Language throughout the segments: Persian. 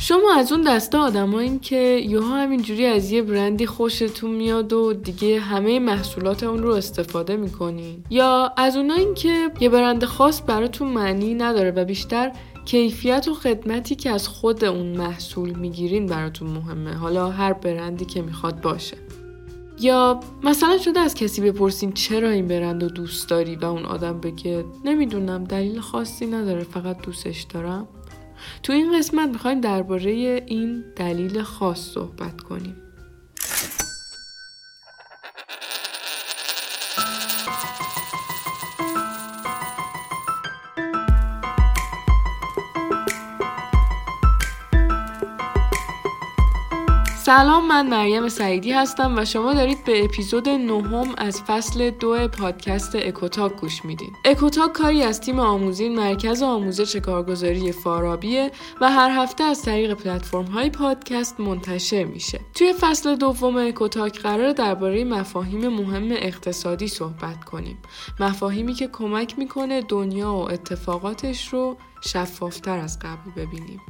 شما از اون دسته آدمایین که یوها همینجوری از یه برندی خوشتون میاد و دیگه همه محصولات اون رو استفاده می‌کنین. یا از اونایی که یه برند خاص براتون معنی نداره و بیشتر کیفیت و خدمتی که از خود اون محصول می‌گیرین براتون مهمه. حالا هر برندی که می‌خواد باشه. یا مثلا شده از کسی بپرسین چرا این برند رو دوست داری و اون آدم بگه نمی‌دونم دلیل خاصی نداره فقط دوستش دارم. تو این قسمت می‌خوایم درباره این دلیل خاص صحبت کنیم. سلام من مریم سعیدی هستم و شما دارید به اپیزود نهم از فصل دو پادکست اکوتاک گوش میدین. اکوتاک کاری از تیم آموزین مرکز آموزش کارگزاری فارابیه و هر هفته از طریق پلتفرم های پادکست منتشر میشه. توی فصل دوم اکوتاک قرار درباره مفاهیم مهم اقتصادی صحبت کنیم. مفاهیمی که کمک می‌کنه دنیا و اتفاقاتش رو شفافتر از قبل ببینیم.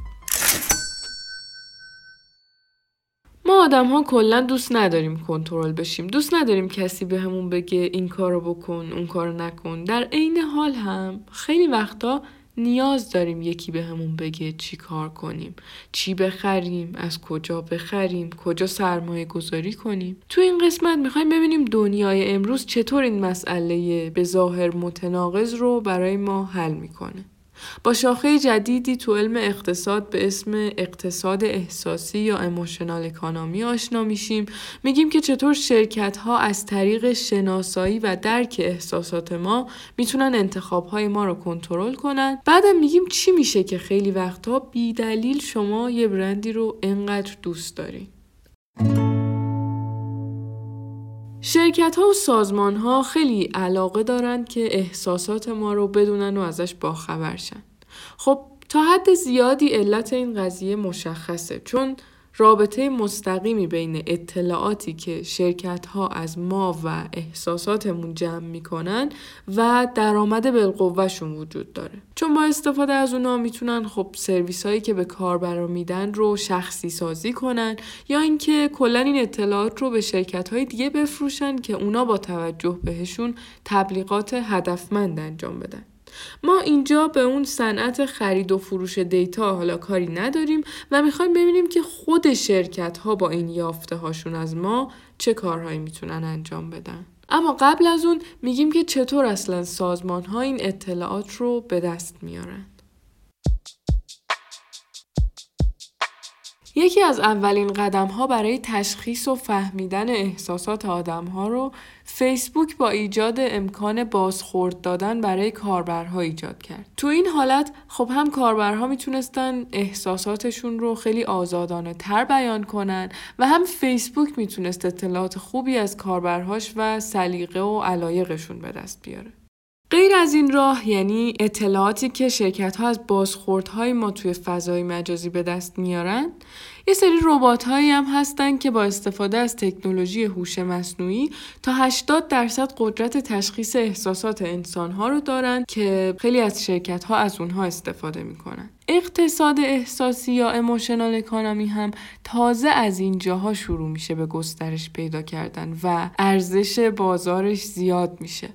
آدم ها کلا دوست نداریم کنترل بشیم. دوست نداریم کسی بهمون به بگه این کارو بکن اون کارو نکن. در عین حال هم خیلی وقتا نیاز داریم یکی بهمون به بگه چی کار کنیم چی بخریم از کجا بخریم کجا سرمایه گذاری کنیم. تو این قسمت می‌خوایم ببینیم دنیای امروز چطور این مسئله به ظاهر متناقض رو برای ما حل می‌کنه. با شاخه جدیدی تو علم اقتصاد به اسم اقتصاد احساسی یا اموشنال اکانومی آشنا میشیم. میگیم که چطور شرکت ها از طریق شناسایی و درک احساسات ما می‌تونن انتخاب های ما رو کنترل کنن. بعدم میگیم چی میشه که خیلی وقتها بی دلیل شما یه برندی رو انقدر دوست دارین. شرکت ها و سازمان ها خیلی علاقه دارند که احساسات ما رو بدونن و ازش باخبر شن. خب تا حد زیادی علت این قضیه مشخصه چون رابطه مستقیمی بین اطلاعاتی که شرکت ها از ما و احساساتمون جمع می‌کنن و درآمد بالقوهشون وجود داره. چون با استفاده از اونا می‌تونن خب سرویس هایی که به کاربرا میدن رو شخصی سازی کنن یا اینکه کلا این اطلاعات رو به شرکت های دیگه بفروشن که اونا با توجه بهشون تبلیغات هدفمند انجام بدن. ما اینجا به اون صنعت خرید و فروش دیتا حالا کاری نداریم و می‌خوایم ببینیم که خود شرکت ها با این یافته هاشون از ما چه کارهایی می‌تونن انجام بدن. اما قبل از اون میگیم که چطور اصلا سازمان ها این اطلاعات رو به دست میارن. یکی از اولین قدم ها برای تشخیص و فهمیدن احساسات آدم ها رو فیسبوک با ایجاد امکان بازخورد دادن برای کاربرها ایجاد کرد. تو این حالت خب هم کاربرها می‌تونستن احساساتشون رو خیلی آزادانه تر بیان کنن و هم فیسبوک می‌تونست اطلاعات خوبی از کاربرهاش و سلیقه و علایقشون به دست بیاره. غیر از این راه یعنی اطلاعاتی که شرکت ها از بازخوردهای ما توی فضای مجازی به دست میارن یه سری ربات هایی هم هستن که با استفاده از تکنولوژی هوش مصنوعی تا 80 درصد قدرت تشخیص احساسات انسان ها رو دارن که خیلی از شرکت ها از اونها استفاده می‌کنن. اقتصاد احساسی یا اموشنال اکانومی هم تازه از اینجاها شروع میشه به گسترش پیدا کردن و ارزش بازارش زیاد میشه.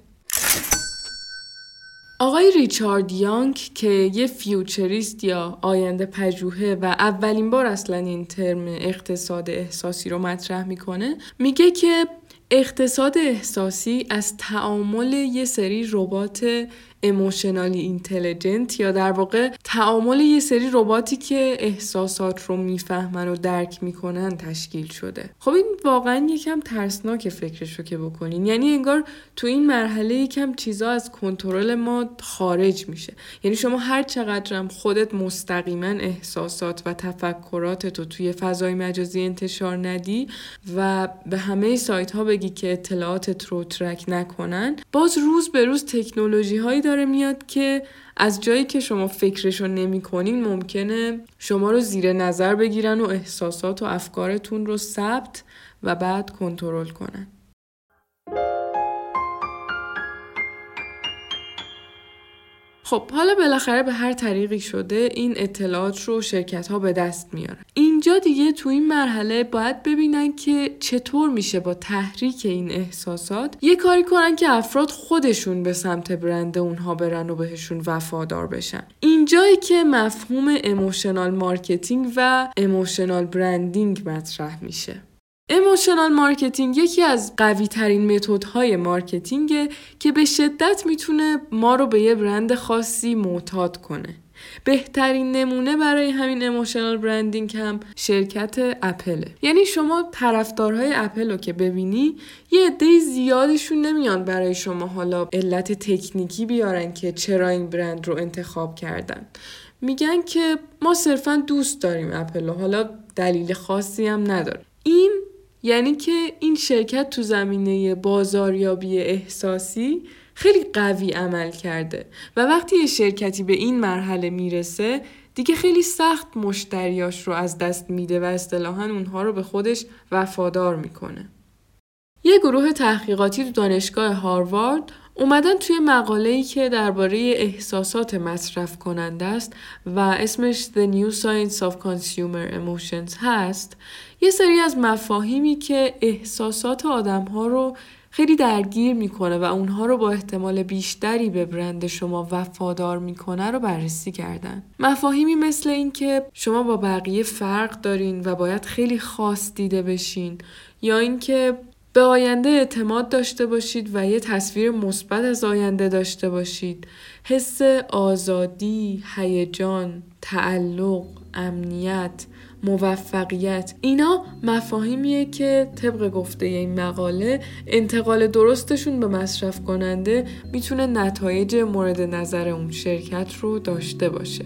آقای ریچارد یانگ که یه futurist یا آینده پژوهه و اولین بار اصلا این ترم اقتصاد احساسی رو مطرح می‌کنه میگه که اقتصاد احساسی از تعامل یه سری ربات emotionally intelligent یا در واقع تعامل یه سری رباتی که احساسات رو می‌فهمن و درک می‌کنن تشکیل شده. خب این واقعا یکم ترسناک فکرش رو که بکنین. یعنی انگار تو این مرحله یکم چیزا از کنترل ما خارج میشه. یعنی شما هر چقدرم خودت مستقیما احساسات و تفکرات تو توی فضای مجازی انتشار ندی و به همه سایت ها بگی که اطلاعاتت رو ترک نکنن باز روز به روز تکنولوژی هایی داره میاد که از جایی که شما فکرشو نمی کنین ممکنه شما رو زیر نظر بگیرن و احساسات و افکارتون رو ثبت و بعد کنترل کنن. خب حالا بالاخره به هر طریقی شده این اطلاعات رو شرکت ها به دست میارن. اینجا دیگه تو این مرحله باید ببینن که چطور میشه با تحریک این احساسات یه کاری کنن که افراد خودشون به سمت برند اونها برن و بهشون وفادار بشن. اینجایی که مفهوم emotional marketing و emotional branding مطرح میشه. emotional marketing یکی از قوی ترین متد های marketing ه که به شدت می‌تونه ما رو به یه برند خاصی معتاد کنه. بهترین نمونه برای همین emotional branding هم شرکت اپله. یعنی شما طرفدارهای اپل رو که ببینی یه عده زیادشون نمیان برای شما حالا علت تکنیکی بیارن که چرا این برند رو انتخاب کردن. میگن که ما صرفا دوست داریم اپل حالا دلیل خاصی هم نداره. این یعنی که این شرکت تو زمینه بازاریابی احساسی خیلی قوی عمل کرده و وقتی یه شرکتی به این مرحله می‌رسه دیگه خیلی سخت مشتریاش رو از دست میده و اصطلاحا اونها رو به خودش وفادار می‌کنه. یه گروه تحقیقاتی تو دانشگاه هاروارد اومدن توی مقاله ای که درباره احساسات مصرف کننده است و اسمش The New Science of Consumer Emotions هست یه سری از مفاهیمی که احساسات آدم ها رو خیلی درگیر می‌کنه و اونها رو با احتمال بیشتری به برند شما وفادار می‌کنه رو بررسی کردن. مفاهیمی مثل اینکه شما با بقیه فرق دارین و باید خیلی خاص دیده بشین یا اینکه به آینده اعتماد داشته باشید و یه تصویر مثبت از آینده داشته باشید. حس آزادی، هیجان، تعلق، امنیت، موفقیت اینا مفاهیمیه که طبق گفته این مقاله انتقال درستشون به مصرف کننده می‌تونه نتایج مورد نظر اون شرکت رو داشته باشه.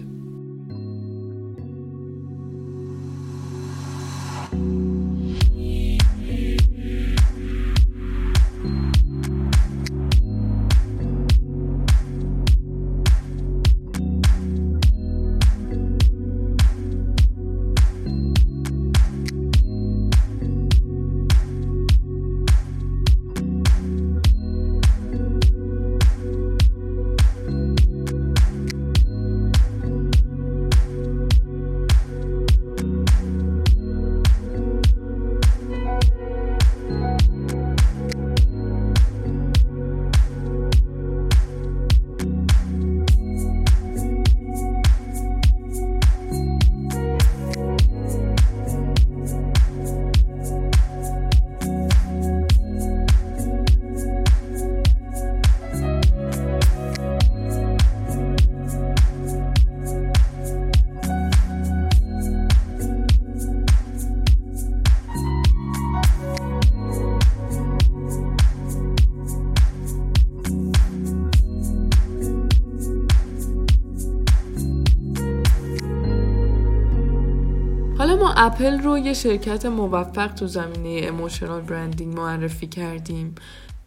اپل رو یه شرکت موفق تو زمینه emotional branding معرفی کردیم.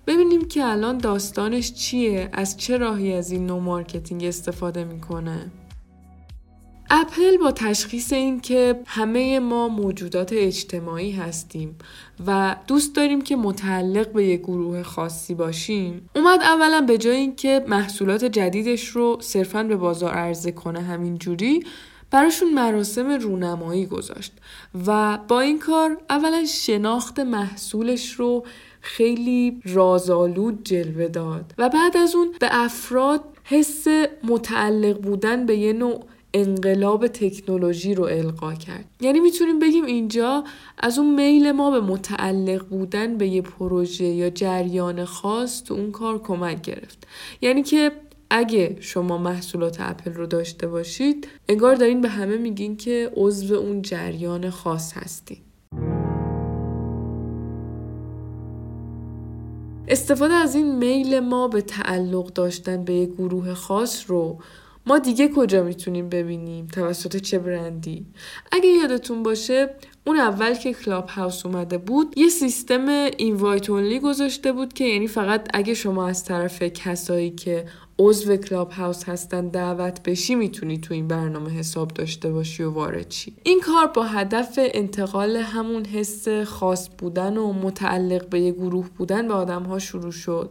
ببینیم که الان داستانش چیه از چه راهی از این نوع marketing استفاده می‌کنه. اپل با تشخیص این که همه ما موجودات اجتماعی هستیم و دوست داریم که متعلق به یک گروه خاصی باشیم اومد اولا به جای اینکه محصولات جدیدش رو صرفا به بازار عرضه کنه همین جوری براشون مراسم رونمایی گذاشت و با این کار اولا شناخت محصولش رو خیلی رازآلود جلوه داد و بعد از اون به افراد حس متعلق بودن به یه نوع انقلاب تکنولوژی رو القا کرد. یعنی می‌تونیم بگیم اینجا از اون میل ما به متعلق بودن به یه پروژه یا جریان خاص تو اون کار کمک گرفت. یعنی که اگه شما محصولات اپل رو داشته باشید انگار دارین به همه میگین که عضو اون جریان خاص هستین. استفاده از این میل ما به تعلق داشتن به یک گروه خاص رو ما دیگه کجا می‌تونیم ببینیم توسط چه برندی؟ اگه یادتون باشه اون اول که کلاب هاوس اومده بود یه سیستم invite only گذاشته بود که یعنی فقط اگه شما از طرف کسایی که عضو کلاب هاوس هستن دعوت بشی می‌تونی تو این برنامه حساب داشته باشی و وارد چی این کار با هدف انتقال همون حس خاص بودن و متعلق به یه گروه بودن به آدم ها شروع شد.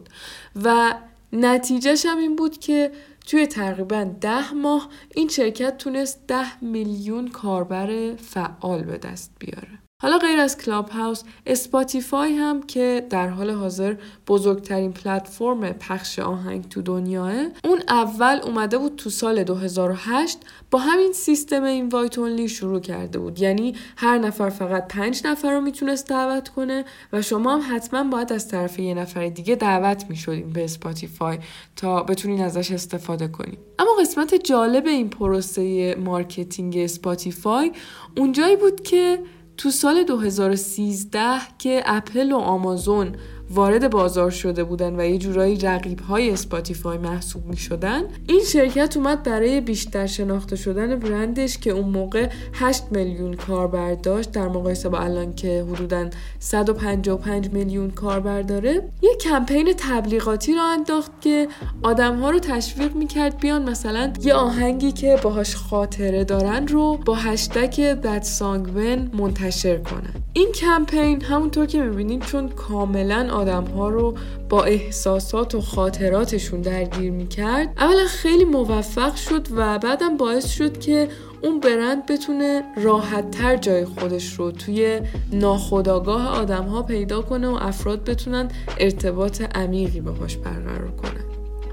و نتیجهش هم این بود که توی تقریبا ده ماه این شرکت تونست ده میلیون کاربر فعال به دست بیاره. حالا غیر از کلاب هاوس اسپاتیفای هم که در حال حاضر بزرگترین پلتفرم پخش آهنگ تو دنیاه اون اول اومده بود تو سال 2008 با همین سیستم invite only شروع کرده بود. یعنی هر نفر فقط پنج نفر رو می‌تونست دعوت کنه و شما هم حتما باید از طرف یه نفر دیگه دعوت می‌شدیم به اسپاتیفای تا بتونین ازش استفاده کنیم اما قسمت جالب این پروسه marketing اسپاتیفای اونجایی بود که تو سال 2013 که اپل و آمازون وارد بازار شده بودن و یه جورایی رقیب های اسپاتیفای محسوب می شدن این شرکت اومد برای بیشتر شناخته شدن برندش که اون موقع 8 میلیون کاربر داشت. در مقایسه با الان که حدودا 155 میلیون کاربر داره. یه کمپین تبلیغاتی راه انداخت که آدم ها رو تشویق می‌کرد بیان مثلا یه آهنگی که باهاش خاطره دارن رو با هشتگ That Song When منتشر کنن. این کمپین همونطور که می‌بینید چون کاملا آدم ها رو با احساسات و خاطراتشون درگیر می‌کرد. اولا خیلی موفق شد و بعدم باعث شد که اون برند بتونه راحت تر جای خودش رو توی ناخودآگاه آدم ها پیدا کنه و افراد بتونن ارتباط عمیقی باهاش برقرار کنن.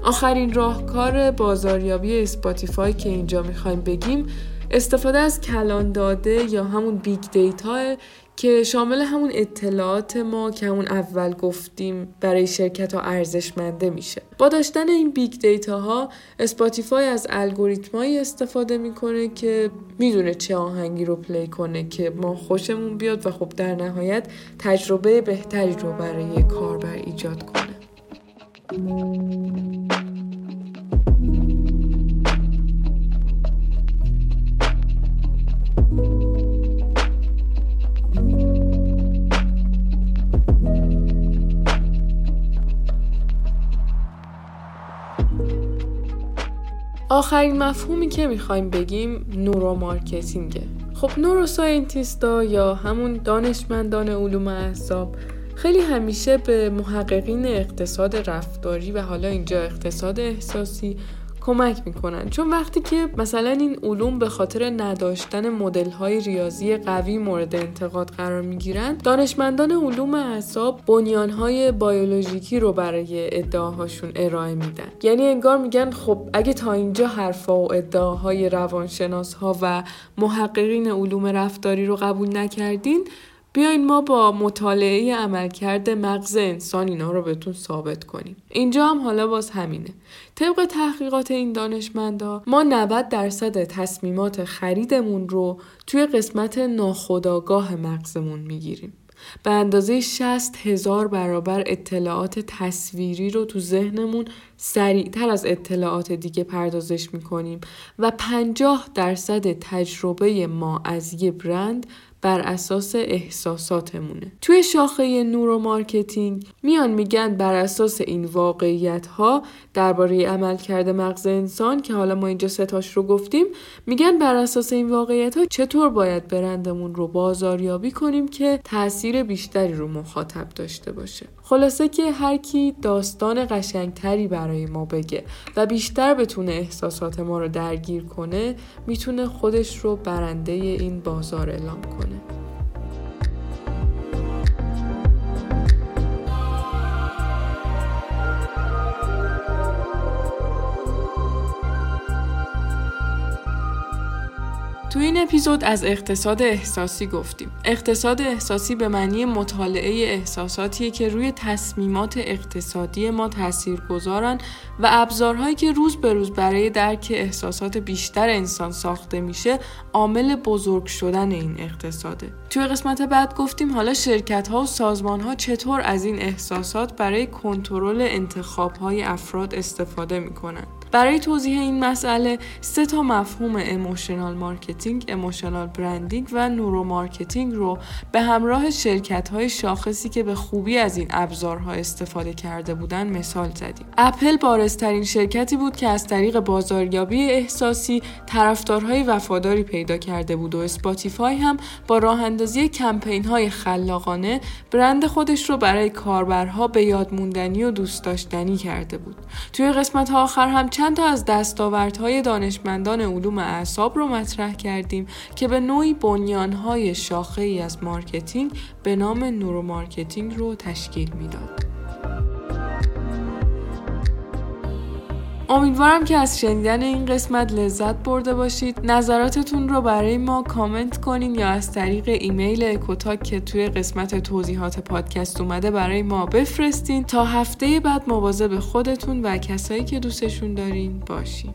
آخرین راهکار بازاریابی اسپاتیفای که اینجا می‌خوایم بگیم استفاده از کلان داده یا همون big data که شامل همون اطلاعات ما که همون اول گفتیم برای شرکت ها ارزشمنده میشه. با داشتن این big data ها Spotify از الگوریتمایی استفاده می‌کنه که می‌دونه چه آهنگی رو play کنه که ما خوشمون بیاد و خب در نهایت تجربه بهتری رو برای کاربر ایجاد کنه. آخرین مفهومی که می‌خوایم بگیم نورو مارکتینگه خب نورو ساینتیستا یا همون دانشمندان علوم اعصاب خیلی همیشه به محققین اقتصاد رفتاری و حالا اینجا اقتصاد احساسی کمک می‌کنن. چون وقتی که مثلا این علوم به خاطر نداشتن مدل های ریاضی قوی مورد انتقاد قرار می‌گیرن دانشمندان علوم اعصاب بنیان های بیولوژیکی رو برای ادعاهاشون ارائه میدن. یعنی انگار میگن خب اگه تا اینجا حرفا و ادعاهای روانشناس ها و محققین علوم رفتاری رو قبول نکردین بیاین ما با مطالعه عملکرد مغز انسان اینا رو بهتون ثابت کنیم. اینجا هم حالا باز همینه. طبق تحقیقات این دانشمندا ما 90 درصد تصمیمات خریدمون رو توی قسمت ناخودآگاه مغزمون می‌گیریم. به اندازه 60 هزار برابر اطلاعات تصویری رو تو ذهنمون سریعتر از اطلاعات دیگه پردازش می‌کنیم و 50 درصد تجربه ما از یه برند بر اساس احساساتمونه. توی شاخه neuromarketing میان میگن بر اساس این واقعیت ها درباره عملکرد مغز انسان که حالا ما اینجا سه تاش رو گفتیم میگن بر اساس این واقعیت ها چطور باید برندمون رو بازاریابی کنیم که تاثیر بیشتری رو مخاطب داشته باشه. خلاصه که هر کی داستان قشنگتری برای ما بگه و بیشتر بتونه احساسات ما رو درگیر کنه می‌تونه خودش رو برنده این بازار اعلام کنه. one. تو این اپیزود از اقتصاد احساسی گفتیم. اقتصاد احساسی به معنی مطالعه احساساتیه که روی تصمیمات اقتصادی ما تاثیر گذارن و ابزارهایی که روز به روز برای درک احساسات بیشتر انسان ساخته میشه عامل بزرگ شدن این اقتصاده. توی قسمت بعد گفتیم حالا شرکت ها و سازمان ها چطور از این احساسات برای کنترل انتخاب های افراد استفاده می‌کنن. برای توضیح این مسئله سه تا مفهوم emotional market marketing، emotional branding و neuromarketing رو به همراه شرکت های شاخصی که به خوبی از این ابزارها استفاده کرده بودن مثال زدیم. اپل بارزترین شرکتی بود که از طریق بازاریابی احساسی طرفدارهای وفاداری پیدا کرده بود و Spotify هم با راه اندازی کمپین های خلاقانه برند خودش رو برای کاربرها به یاد موندنی و دوست داشتنی کرده بود. توی قسمت آخر هم چند تا از دستاوردهای دانشمندان علوم اعصاب رو مطرح کردیم که به نوعی بنیانهای شاخه ای از marketing به نام neuromarketing رو تشکیل می‌داد. امیدوارم که از شنیدن این قسمت لذت برده باشید. نظراتتون رو برای ما کامنت کنین یا از طریق ایمیل اکوتاک که توی قسمت توضیحات پادکست اومده برای ما بفرستین. تا هفته بعد مواظب خودتون و کسایی که دوستشون دارین باشین.